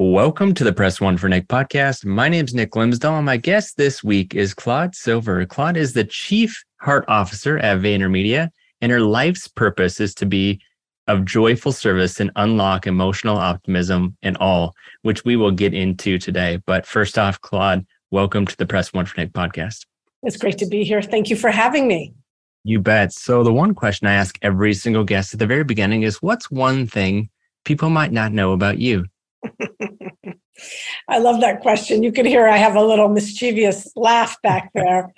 Welcome to the Press One for Nick podcast. My name is Nick Glimsdahl, and my guest this week is Claude Silver. Claude is the Chief Heart Officer at VaynerMedia, and her life's purpose is to be of joyful service and unlock emotional optimism in all, which we will get into today. But first off, Claude, welcome to the Press One for Nick podcast. It's great to be here. Thank you for having me. You bet. So, the one question I ask every single guest at the very beginning is what's one thing people might not know about you? I love that question. You can hear I have a little mischievous laugh back there.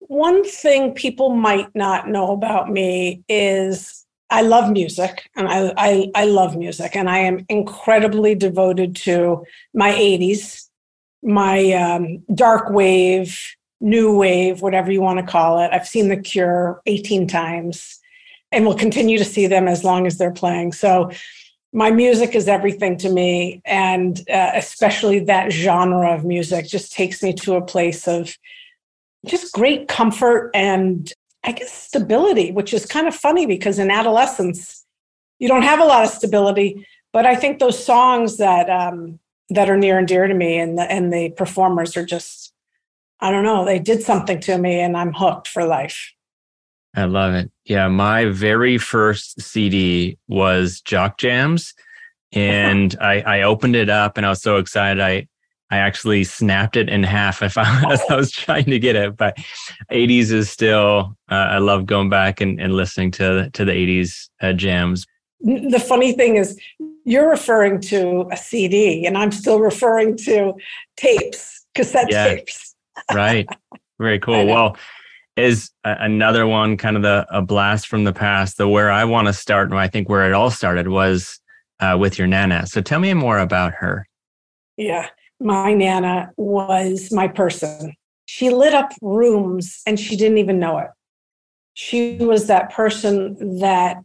one thing people might not know about me is I love music and I, I, I love music and I am incredibly devoted to my 80s, my um, dark wave, new wave, whatever you want to call it. I've seen The Cure 18 times and will continue to see them as long as they're playing. So my music is everything to me and uh, especially that genre of music just takes me to a place of just great comfort and I guess, stability, which is kind of funny because in adolescence, you don't have a lot of stability. But I think those songs that um, that are near and dear to me and the, and the performers are just, I don't know, they did something to me and I'm hooked for life. I love it. Yeah, my very first CD was Jock Jams, and I, I opened it up and I was so excited. I I actually snapped it in half if I, as I was trying to get it. But 80s is still, uh, I love going back and, and listening to, to the 80s uh, jams. The funny thing is, you're referring to a CD, and I'm still referring to tapes, cassette yeah, tapes. right. Very cool. Well, is another one kind of the a blast from the past. The where I want to start, and I think where it all started was uh, with your nana. So tell me more about her. Yeah my Nana was my person. She lit up rooms and she didn't even know it. She was that person that,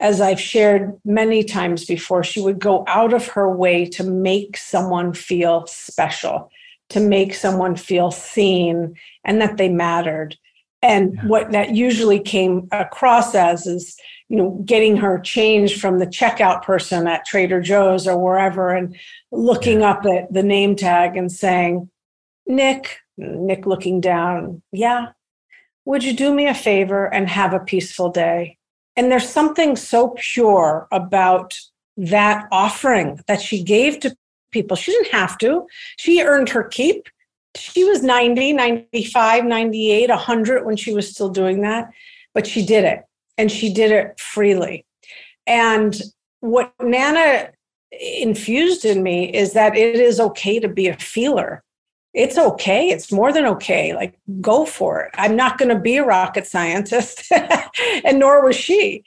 as I've shared many times before, she would go out of her way to make someone feel special, to make someone feel seen and that they mattered. And yeah. what that usually came across as is, you know, getting her change from the checkout person at Trader Joe's or wherever and looking yeah. up at the name tag and saying, Nick, Nick looking down, yeah, would you do me a favor and have a peaceful day? And there's something so pure about that offering that she gave to people. She didn't have to, she earned her keep she was 90, 95, 98, 100 when she was still doing that, but she did it and she did it freely. And what Nana infused in me is that it is okay to be a feeler. It's okay. It's more than okay. Like, go for it. I'm not going to be a rocket scientist, and nor was she.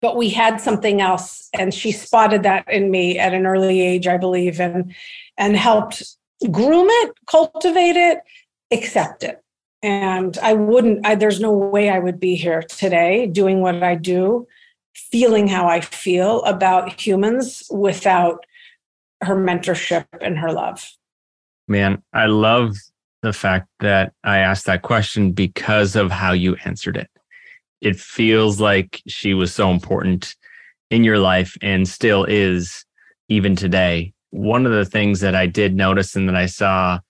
But we had something else, and she spotted that in me at an early age, I believe, and and helped groom it, cultivate it, accept it. And I wouldn't, I, there's no way I would be here today doing what I do, feeling how I feel about humans without her mentorship and her love. Man, I love the fact that I asked that question because of how you answered it. It feels like she was so important in your life and still is even today one of the things that I did notice and that I saw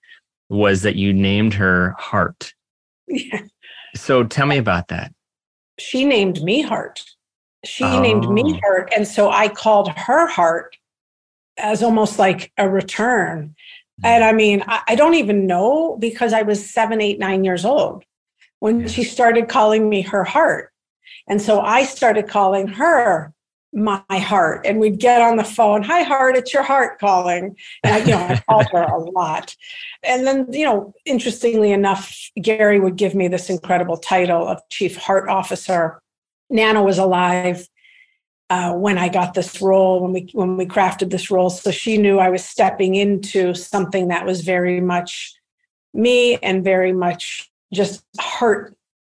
was that you named her Heart. Yeah. So tell me about that. She named me Heart. She oh. named me oh. Heart. And so I called her Heart as almost like a return. And hmm. I mean, I, I don't even know because I was seven, eight, nine years old when she started calling me her heart. And so I started calling her my heart and we'd get on the phone hi heart it's your heart calling and I, you know i called her a lot and then you know interestingly enough gary would give me this incredible title of chief heart officer nana was alive uh, when I got this role, when we when we crafted this role. So she knew I was stepping into something that was very much me and very much just heart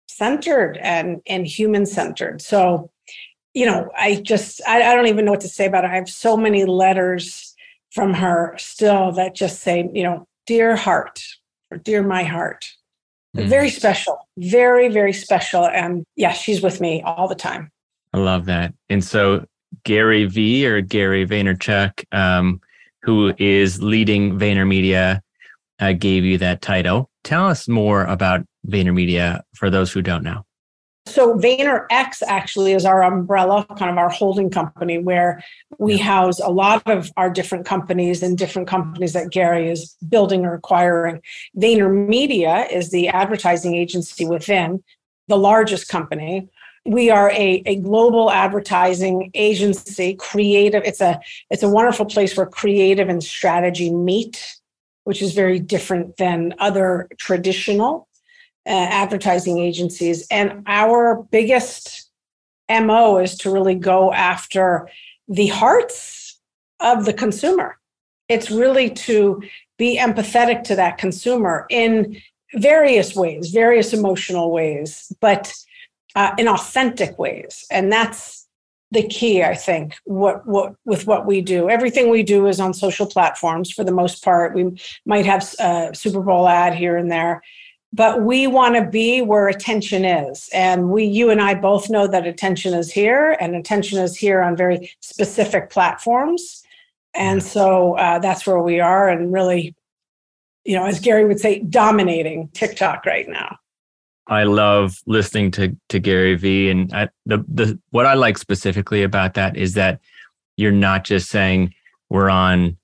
centered and and human centered. So, you know, I just I, I don't even know what to say about it. I have so many letters from her still that just say, you know, dear heart or dear my heart. Mm. Very special, very, very special. And yeah, she's with me all the time. I love that. And so Gary V or Gary Vaynerchuk, um, who is leading VaynerMedia, uh, gave you that title. Tell us more about VaynerMedia for those who don't know. So VaynerX actually is our umbrella, kind of our holding company, where we house a lot of our different companies and different companies that Gary is building or acquiring. VaynerMedia is the advertising agency within the largest company. We are a, a global advertising agency, creative. It's a it's a wonderful place where creative and strategy meet, which is very different than other traditional advertising agencies. And our biggest MO is to really go after the hearts of the consumer. It's really to be empathetic to that consumer in various ways, various emotional ways, but uh, in authentic ways. And that's the key, I think, what, what with what we do. Everything we do is on social platforms for the most part. We might have a Super Bowl ad here and there, but we want to be where attention is. And we you and i both know that attention is here and attention is here on very specific platforms. And so uh, that's where we are and really you know as gary would say dominating tiktok right now. I love listening to to gary vee and I, the the what i like specifically about that is that you're not just saying we're on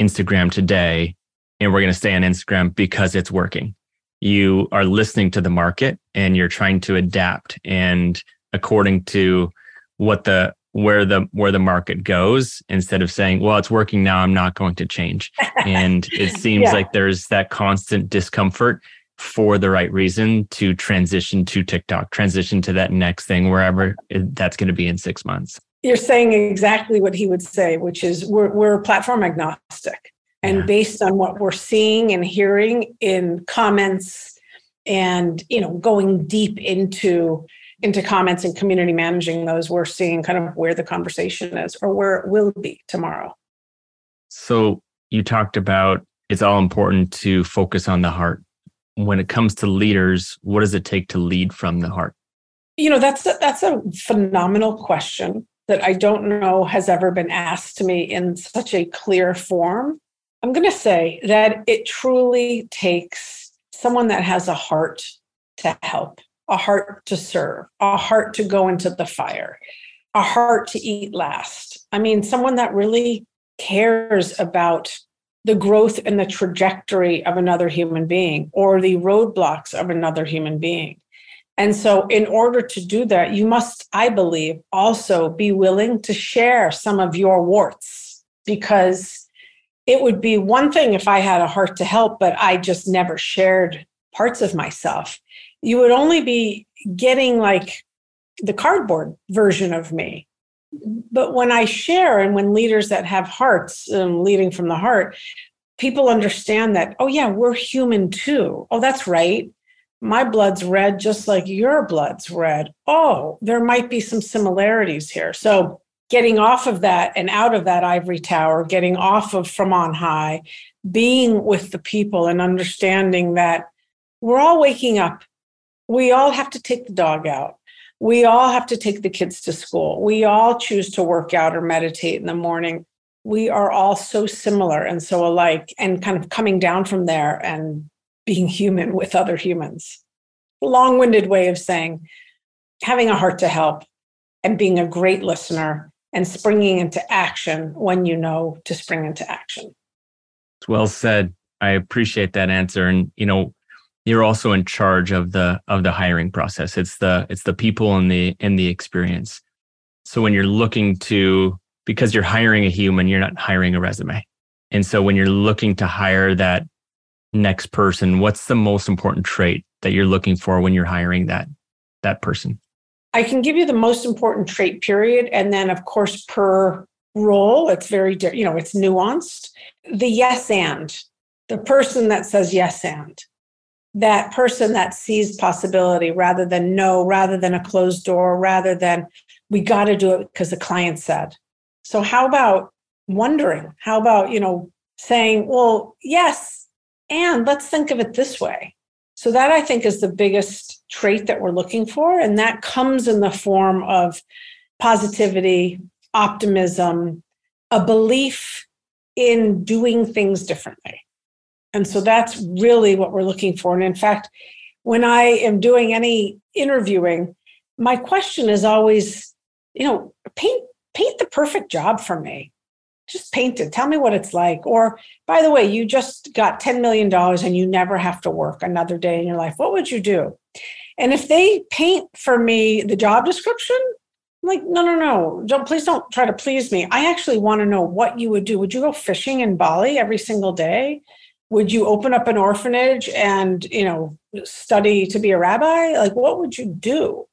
instagram today and we're going to stay on instagram because it's working you are listening to the market and you're trying to adapt. And according to what the where the where the market goes instead of saying well it's working now i'm not going to change. And it seems yeah. like there's that constant discomfort for the right reason to transition to tiktok transition to that next thing wherever that's going to be in six months. You're saying exactly what he would say which is we're, we're platform agnostic and yeah. based on what we're seeing and hearing in comments and you know going deep into into comments and community managing those we're seeing kind of where the conversation is or where it will be tomorrow. So you talked about it's all important to focus on the heart. When it comes to leaders what does it take to lead from the heart? You know that's a, that's a phenomenal question that i don't know has ever been asked to me in such a clear form I'm going to say that it truly takes someone that has a heart to help, a heart to serve, a heart to go into the fire, a heart to eat last. I mean, someone that really cares about the growth and the trajectory of another human being or the roadblocks of another human being. And so, in order to do that, you must, I believe, also be willing to share some of your warts because it would be one thing if I had a heart to help, but I just never shared parts of myself. You would only be getting like the cardboard version of me. But when I share, and when leaders that have hearts, um, leading from the heart, people understand that, oh, yeah, we're human too. Oh, that's right. My blood's red just like your blood's red. Oh, there might be some similarities here. So getting off of that and out of that ivory tower, getting off of from on high, being with the people and understanding that we're all waking up. We all have to take the dog out. We all have to take the kids to school. We all choose to work out or meditate in the morning. We are all so similar and so alike, and kind of coming down from there and being human with other humans. Long winded way of saying having a heart to help and being a great listener and springing into action when you know to spring into action. It's well said. I appreciate that answer. And you know, you're also in charge of the of the hiring process. It's the it's the people and the and the experience. So when you're looking to because you're hiring a human, you're not hiring a resume. And so when you're looking to hire that next person, what's the most important trait that you're looking for when you're hiring that that person? I can give you the most important trait period. And then, of course, per role, it's very, you know, it's nuanced. The yes and, the person that says yes and, that person that sees possibility rather than no, rather than a closed door, rather than we got to do it because the client said. So, how about wondering? How about, you know, saying, well, yes, and let's think of it this way. So, that I think is the biggest trait that we're looking for. And that comes in the form of positivity, optimism, a belief in doing things differently. And so that's really what we're looking for. And in fact, when I am doing any interviewing, my question is always, you know, paint paint the perfect job for me. Just paint it. Tell me what it's like. Or by the way, you just got $10 million and you never have to work another day in your life. What would you do? And if they paint for me the job description, I'm like, no, no, no, don't please don't try to please me. I actually want to know what you would do. Would you go fishing in Bali every single day? would you open up an orphanage and you know study to be a rabbi like what would you do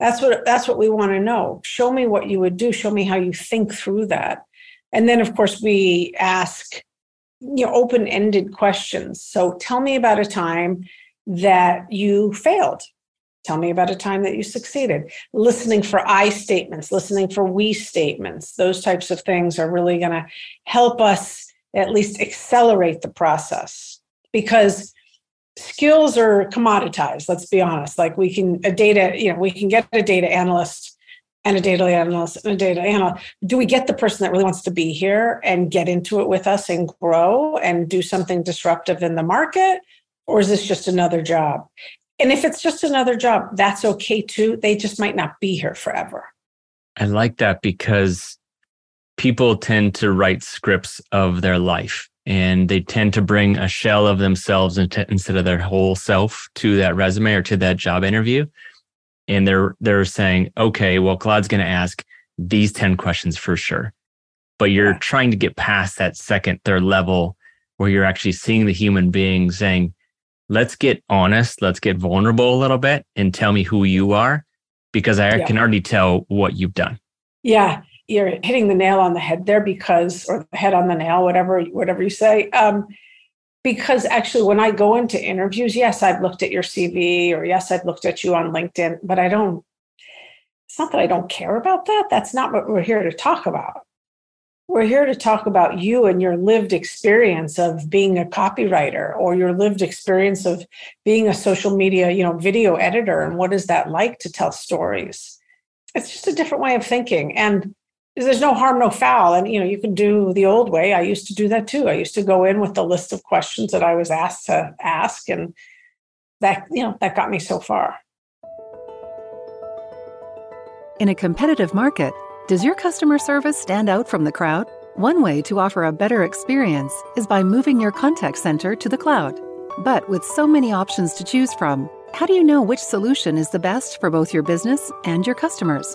that's what that's what we want to know show me what you would do show me how you think through that and then of course we ask you know open-ended questions. So tell me about a time that you failed. Tell me about a time that you succeeded. Listening for i statements listening for we statements those types of things are really going to help us at least accelerate the process. Because skills are commoditized let's be honest. Like we can a data you know we can get a data analyst and a data analyst and a data analyst do we get the person that really wants to be here and get into it with us and grow and do something disruptive in the market? Or is this just another job? And if it's just another job that's okay too. They just might not be here forever. I like that because people tend to write scripts of their life and they tend to bring a shell of themselves instead of their whole self to that resume or to that job interview and they're they're saying okay well claude's going to ask these 10 questions for sure but you're yeah. trying to get past that second third level where you're actually seeing the human being saying let's get honest let's get vulnerable a little bit and tell me who you are because i yeah. can already tell what you've done yeah you're hitting the nail on the head there because or the head on the nail whatever whatever you say um, because actually when i go into interviews yes i've looked at your cv or yes i've looked at you on linkedin but i don't it's not that i don't care about that. That's not what we're here to talk about. We're here to talk about you and your lived experience of being a copywriter or your lived experience of being a social media you know video editor and what is that like to tell stories. It's just a different way of thinking. And there's no harm, no foul. And you know, you can do the old way. I used to do that too. I used to go in with the list of questions that I was asked to ask, and that you know that got me so far. In a competitive market, does your customer service stand out from the crowd? One way to offer a better experience is by moving your contact center to the cloud. But with so many options to choose from, how do you know which solution is the best for both your business and your customers?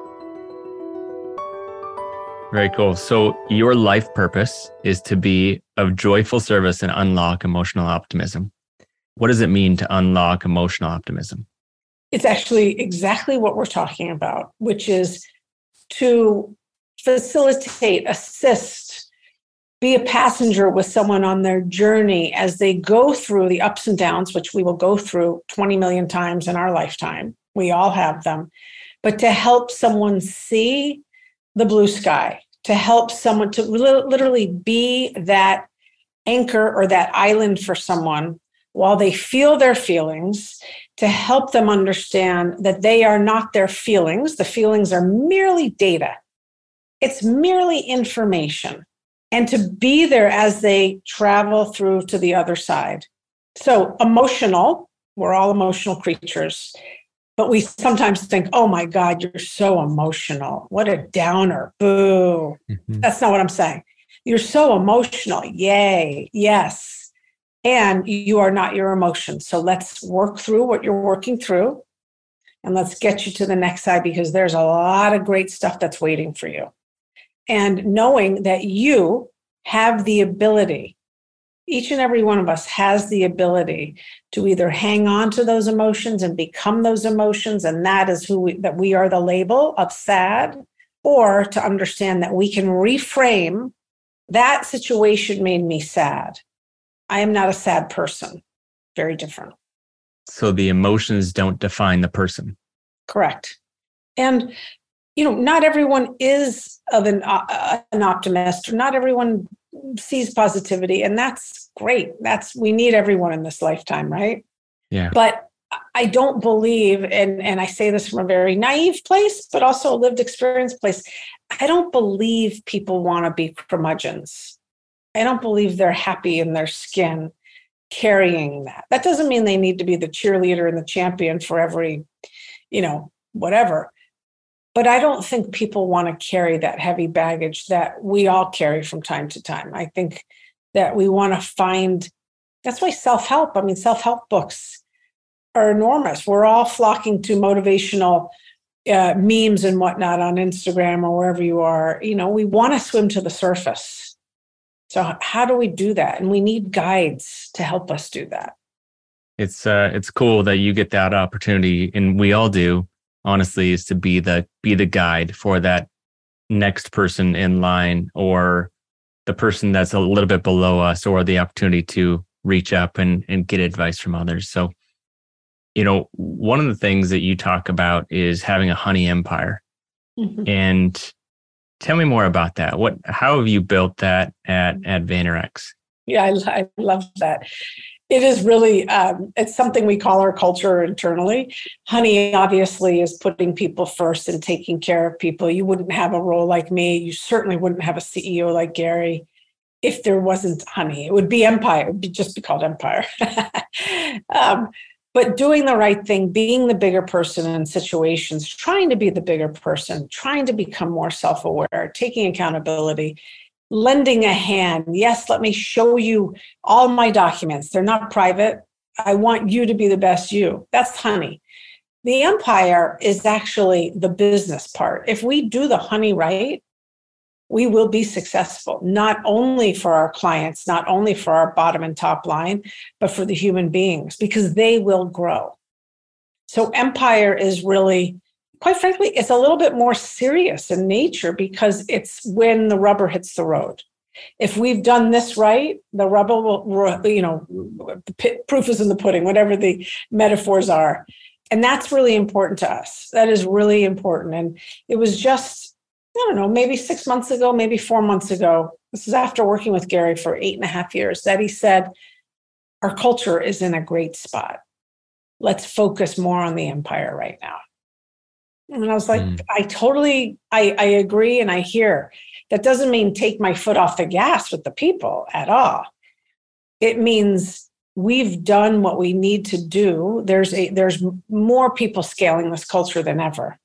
Very cool. So, your life purpose is to be of joyful service and unlock emotional optimism. What does it mean to unlock emotional optimism? It's actually exactly what we're talking about, which is to facilitate, assist, be a passenger with someone on their journey as they go through the ups and downs, which we will go through 20 million times in our lifetime. We all have them. But to help someone see the blue sky, to help someone to literally be that anchor or that island for someone while they feel their feelings, to help them understand that they are not their feelings. The feelings are merely data, it's merely information, and to be there as they travel through to the other side. So, emotional, we're all emotional creatures. But we sometimes think, oh my God, you're so emotional. What a downer. Boo. Mm-hmm. That's not what I'm saying. You're so emotional. Yay. Yes. And you are not your emotions. So let's work through what you're working through and let's get you to the next side because there's a lot of great stuff that's waiting for you. And knowing that you have the ability, each and every one of us has the ability to either hang on to those emotions and become those emotions, and that is who we, that we are the label of sad, or to understand that we can reframe that situation made me sad. I am not a sad person. Very different. So the emotions don't define the person. Correct. And you know, not everyone is of an uh, an optimist. Not everyone sees positivity, and that's great. That's we need everyone in this lifetime, right? Yeah. But I don't believe, and and I say this from a very naive place, but also a lived experience place. I don't believe people want to be curmudgeons. I don't believe they're happy in their skin carrying that. That doesn't mean they need to be the cheerleader and the champion for every, you know, whatever. But I don't think people want to carry that heavy baggage that we all carry from time to time. I think that we want to find that's why self help, I mean, self help books are enormous. We're all flocking to motivational uh, memes and whatnot on Instagram or wherever you are. You know, we want to swim to the surface so how do we do that? And we need guides to help us do that. It's uh it's cool that you get that opportunity and we all do honestly is to be the be the guide for that next person in line or the person that's a little bit below us or the opportunity to reach up and and get advice from others. So you know, one of the things that you talk about is having a honey empire. Mm-hmm. And Tell me more about that. What, how have you built that at at VaynerX? Yeah, I, I love that. It is really um, it's something we call our culture internally. Honey obviously is putting people first and taking care of people. You wouldn't have a role like me. You certainly wouldn't have a CEO like Gary if there wasn't honey. It would be empire. It would just be called empire. um, but doing the right thing, being the bigger person in situations, trying to be the bigger person, trying to become more self aware, taking accountability, lending a hand. Yes, let me show you all my documents. They're not private. I want you to be the best you. That's honey. The empire is actually the business part. If we do the honey right, we will be successful, not only for our clients, not only for our bottom and top line, but for the human beings, because they will grow. So, empire is really, quite frankly, it's a little bit more serious in nature because it's when the rubber hits the road. If we've done this right, the rubber will, you know, proof is in the pudding, whatever the metaphors are. And that's really important to us. That is really important. And it was just I don't know, maybe six months ago, maybe four months ago. This is after working with Gary for eight and a half years that he said, Our culture is in a great spot. Let's focus more on the empire right now. And I was like, mm. I totally, I, I agree and I hear. That doesn't mean take my foot off the gas with the people at all. It means we've done what we need to do. There's a there's more people scaling this culture than ever.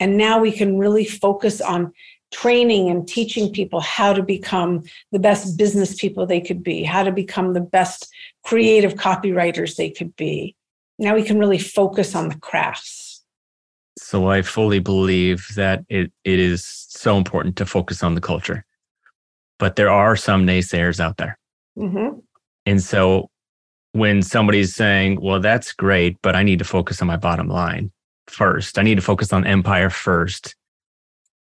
And now we can really focus on training and teaching people how to become the best business people they could be, how to become the best creative copywriters they could be. Now we can really focus on the crafts. So I fully believe that it, it is so important to focus on the culture. But there are some naysayers out there. Mm-hmm. And so when somebody's saying, well, that's great, but I need to focus on my bottom line, first. I need to focus on empire first.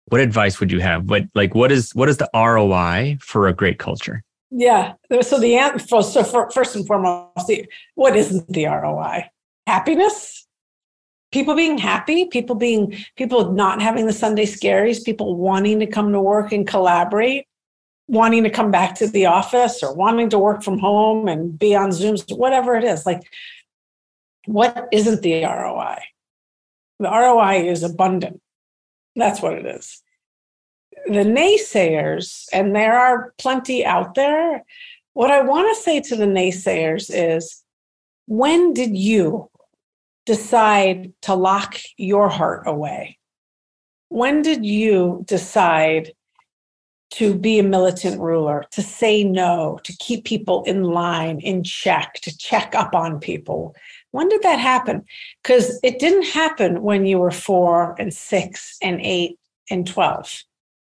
What advice would you have? What like what is what is the ROI for a great culture? Yeah. So the answer, so for, first and foremost, the, what isn't the ROI? Happiness, people being happy, people being people not having the Sunday scaries, people wanting to come to work and collaborate, wanting to come back to the office or wanting to work from home and be on Zooms, whatever it is. Like, what isn't the ROI? The ROI is abundant. That's what it is. The naysayers, and there are plenty out there, what I want to say to the naysayers is when did you decide to lock your heart away? When did you decide to be a militant ruler, to say no, to keep people in line, in check, to check up on people? When did that happen? Because it didn't happen when you were four and six and eight and 12.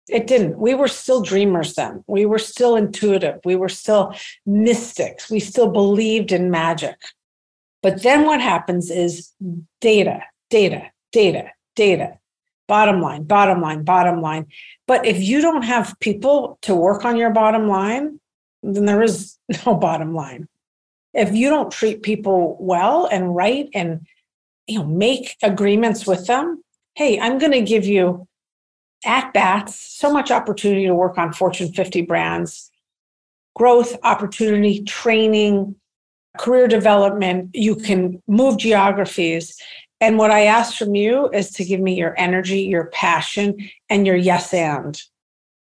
It didn't. We were still dreamers then. We were still intuitive. We were still mystics. We still believed in magic. But then what happens is data, data, data, data, bottom line, bottom line, bottom line. But if you don't have people to work on your bottom line, then there is no bottom line. If you don't treat people well and right and you know make agreements with them, hey, I'm going to give you at bats, so much opportunity to work on Fortune 50 brands, growth, opportunity, training, career development. You can move geographies. And what I ask from you is to give me your energy, your passion, and your yes and.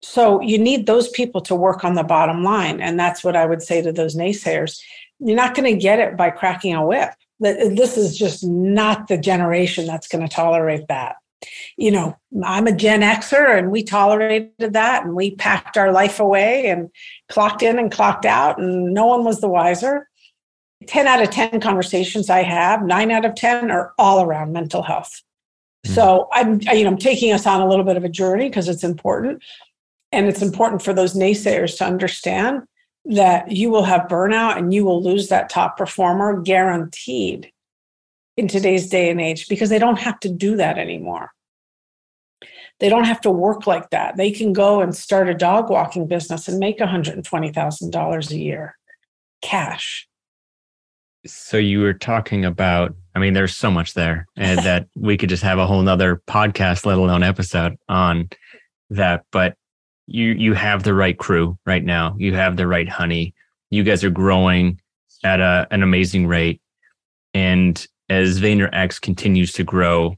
So you need those people to work on the bottom line. And that's what I would say to those naysayers. You're not going to get it by cracking a whip. This is just not the generation that's going to tolerate that you know, I'm a Gen Xer and we tolerated that and we packed our life away and clocked in and clocked out and no one was the wiser. 10 out of 10 conversations I have, nine out of 10 are all around mental health. Mm-hmm. So I'm, you know, I'm taking us on a little bit of a journey because it's important. And it's important for those naysayers to understand that you will have burnout and you will lose that top performer guaranteed in today's day and age because they don't have to do that anymore. They don't have to work like that. They can go and start a dog walking business and make $120,000 a year cash. So you were talking about, I mean, there's so much there and that we could just have a whole nother podcast, let alone episode on that. But you you have the right crew right now. You have the right honey. You guys are growing at a, an amazing rate. And as VaynerX continues to grow,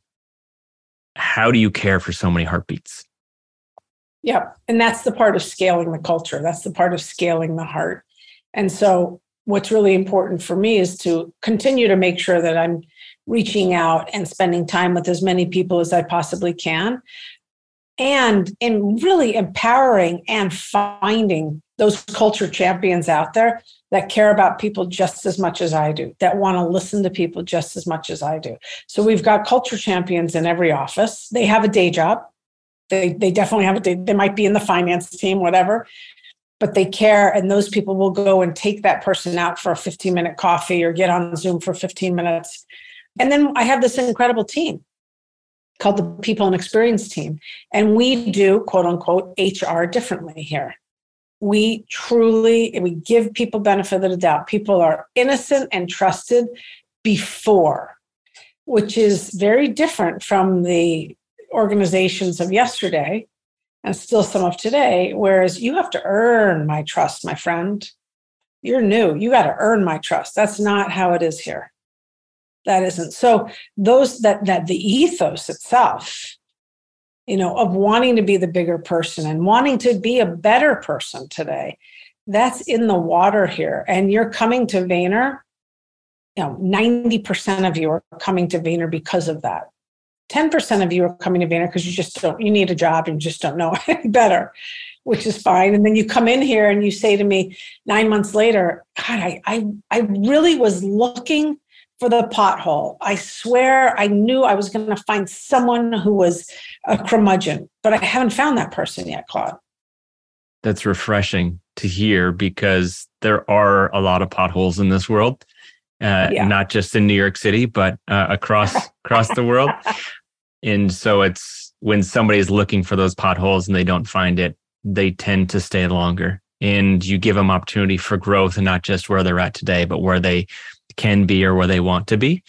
how do you care for so many heartbeats? Yeah. And that's the part of scaling the culture. That's the part of scaling the heart. And so, what's really important for me is to continue to make sure that I'm reaching out and spending time with as many people as I possibly can. And in really empowering and finding those culture champions out there that care about people just as much as I do, that want to listen to people just as much as I do. So we've got culture champions in every office. They have a day job. They, they definitely have a day. They might be in the finance team, whatever, but they care. And those people will go and take that person out for a 15 minute coffee or get on Zoom for 15 minutes. And then I have this incredible team called the People and Experience Team. And we do quote unquote HR differently here we truly we give people benefit of the doubt people are innocent and trusted before which is very different from the organizations of yesterday and still some of today whereas you have to earn my trust my friend you're new you got to earn my trust that's not how it is here that isn't so those that that the ethos itself you know, of wanting to be the bigger person and wanting to be a better person today. That's in the water here. And you're coming to Vayner, you know, 90% of you are coming to Vayner because of that. 10% of you are coming to Vayner because you just don't, you need a job and you just don't know any better, which is fine. And then you come in here and you say to me nine months later, God, I, I, I really was looking for the pothole. I swear I knew I was going to find someone who was a curmudgeon, but I haven't found that person yet, Claude. That's refreshing to hear because there are a lot of potholes in this world, uh, yeah. not just in New York City, but uh, across across the world. And so it's when somebody is looking for those potholes and they don't find it, they tend to stay longer. And you give them opportunity for growth and not just where they're at today, but where they can be or where they want to be.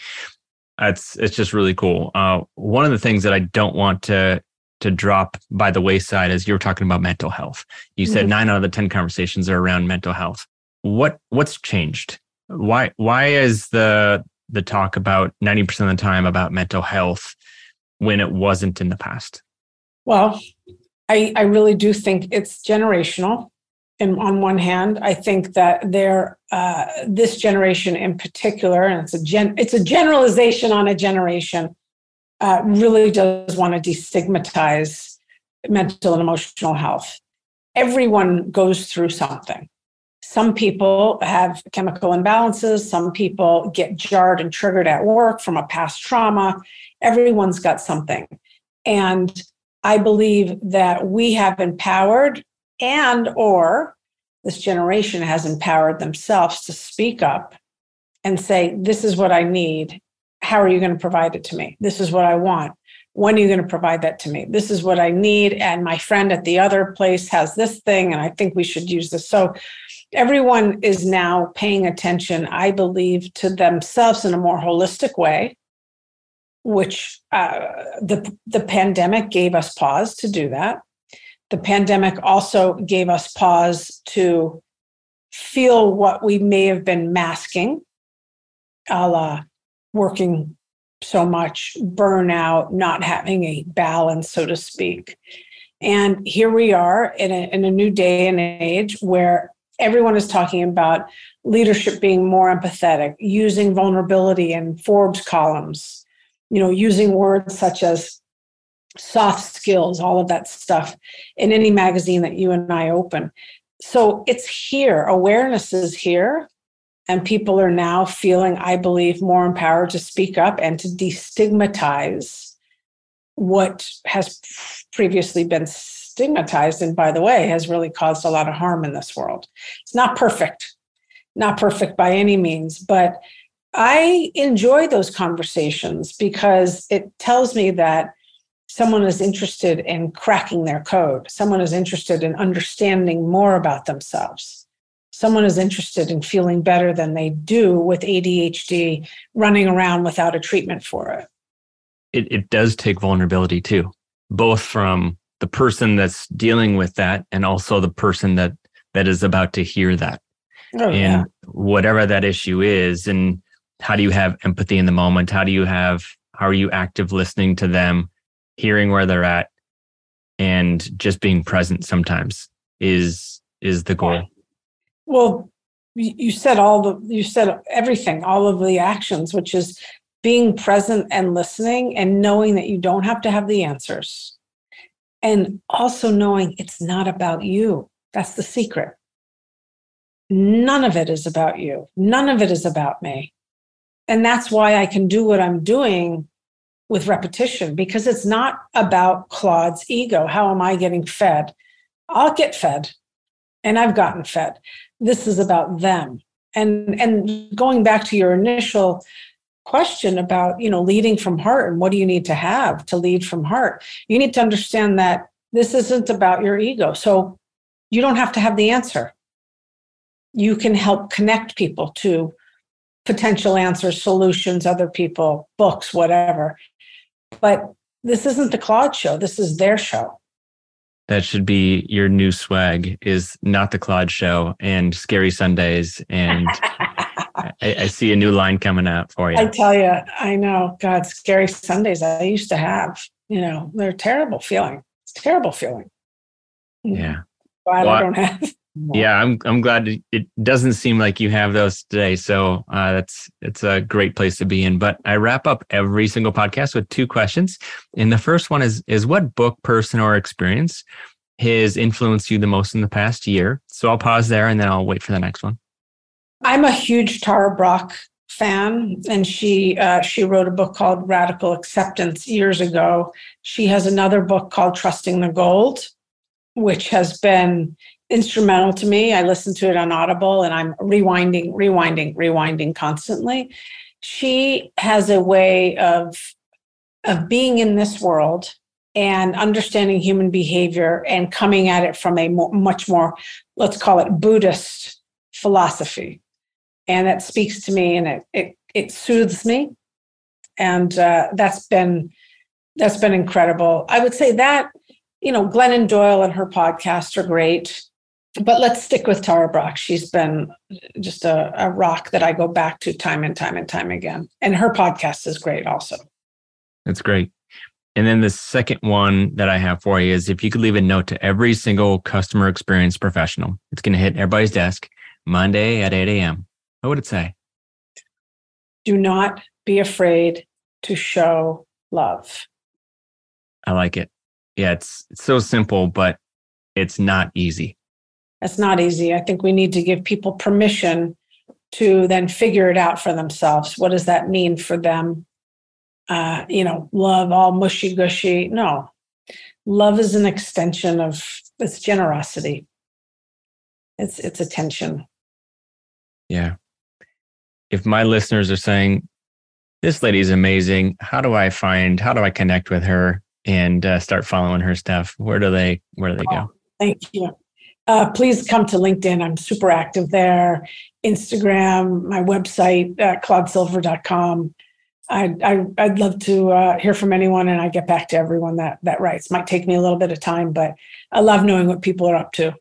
It's it's just really cool. Uh, one of the things that I don't want to to drop by the wayside is you were talking about mental health. You said mm-hmm. nine out of the ten conversations are around mental health. What what's changed? Why why is the the talk about ninety percent of the time about mental health when it wasn't in the past? Well, I I really do think it's generational And on one hand. I think that they're uh, this generation in particular, and it's a gen, it's a generalization on a generation, uh, really does want to destigmatize mental and emotional health. Everyone goes through something. Some people have chemical imbalances. Some people get jarred and triggered at work from a past trauma. Everyone's got something. And I believe that we have empowered and or this generation has empowered themselves to speak up and say this is what i need how are you going to provide it to me this is what i want when are you going to provide that to me this is what i need and my friend at the other place has this thing and i think we should use this so everyone is now paying attention i believe to themselves in a more holistic way which uh, the the pandemic gave us pause to do that the pandemic also gave us pause to feel what we may have been masking, a la working so much, burnout, not having a balance, so to speak. And here we are in a, in a new day and age where everyone is talking about leadership being more empathetic, using vulnerability in Forbes columns, you know, using words such as soft skills, all of that stuff in any magazine that you and I open. So it's here, awareness is here. And people are now feeling, I believe, more empowered to speak up and to destigmatize what has previously been stigmatized. And by the way, has really caused a lot of harm in this world. It's not perfect, not perfect by any means, but I enjoy those conversations because it tells me that someone is interested in cracking their code, someone is interested in understanding more about themselves, someone is interested in feeling better than they do with ADHD running around without a treatment for it. It, it does take vulnerability too, both from the person that's dealing with that and also the person that that is about to hear that. Oh, and yeah. whatever that issue is, and how do you have empathy in the moment? How do you have how are you active listening to them? hearing where they're at and just being present sometimes is is the goal well you said all the you said everything all of the actions which is being present and listening and knowing that you don't have to have the answers and also knowing it's not about you that's the secret none of it is about you none of it is about me and that's why i can do what i'm doing with repetition because it's not about Claude's ego. How am I getting fed? I'll get fed, and I've gotten fed. This is about them. And and going back to your initial question about you know leading from heart and what do you need to have to lead from heart you need to understand that this isn't about your ego so you don't have to have the answer you can help connect people to potential answers solutions other people books whatever but this isn't the Claude show. This is their show. That should be your new swag is not the Claude show and scary Sundays. And I, I, see a new line coming out for you. I tell you, I know. God, scary Sundays I used to have, you know, they're terrible feeling. It's terrible feeling. Yeah. Glad well, I don't have. Yeah, I'm I'm glad it doesn't seem like you have those today. So uh, that's it's a great place to be in. But I wrap up every single podcast with two questions, and the first one is is what book, person, or experience has influenced you the most in the past year? So I'll pause there, and then I'll wait for the next one. I'm a huge Tara Brach fan, and she uh, she wrote a book called Radical Acceptance years ago. She has another book called Trusting the Gold, which has been instrumental to me. I listen to it on Audible and I'm rewinding, rewinding, rewinding constantly. She has a way of of being in this world and understanding human behavior and coming at it from a much more let's call it Buddhist philosophy. And it speaks to me and it it, it soothes me. And uh, that's been that's been incredible. I would say that you know, Glennon Doyle and her podcast are great but let's stick with Tara Brach She's been just a, a, rock that I go back to time and time and time again. And her podcast is great also. That's great. And then the second one that I have for you is if you could leave a note to every single customer experience professional, it's going to hit everybody's desk Monday at 8 a.m. What would it say? Do not be afraid to show love. I like it. Yeah, it's, it's so simple, but it's not easy. It's not easy. I think we need to give people permission to then figure it out for themselves. What does that mean for them? Uh, you know, love all mushy gushy. No, love is an extension of it's generosity. It's it's attention. Yeah. If my listeners are saying, "This lady's amazing," how do I find? How do I connect with her and uh, start following her stuff? Where do they Where do they go? Oh, thank you. Uh, please come to LinkedIn. I'm super active there. Instagram, my website, uh, claudesilver.com. I'd, I, would i would love to uh, hear from anyone and I get back to everyone that, that writes. Might take me a little bit of time, but I love knowing what people are up to.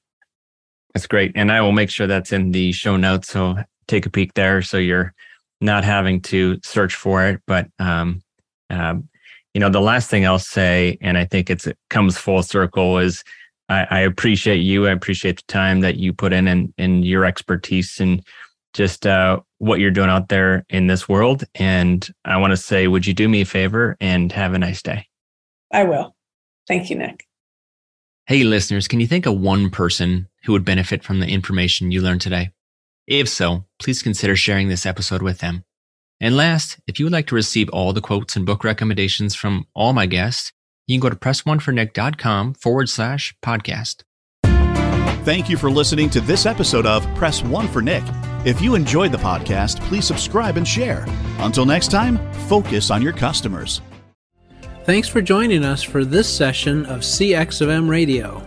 That's great. And I will make sure that's in the show notes. So take a peek there so you're not having to search for it. But, um, um, you know, the last thing I'll say, and I think it's, it comes full circle, is I, I appreciate you. I appreciate the time that you put in and, and your expertise and just uh, what you're doing out there in this world. And I want to say, would you do me a favor and have a nice day? I will. Thank you, Nick. Hey, listeners, can you think of one person who would benefit from the information you learned today? If so, please consider sharing this episode with them. And last, if you would like to receive all the quotes and book recommendations from all my guests, you can go to pressonefornick.com forward slash podcast. Thank you for listening to this episode of Press One for Nick. If you enjoyed the podcast, please subscribe and share. Until next time, focus on your customers. Thanks for joining us for this session of CXFM Radio.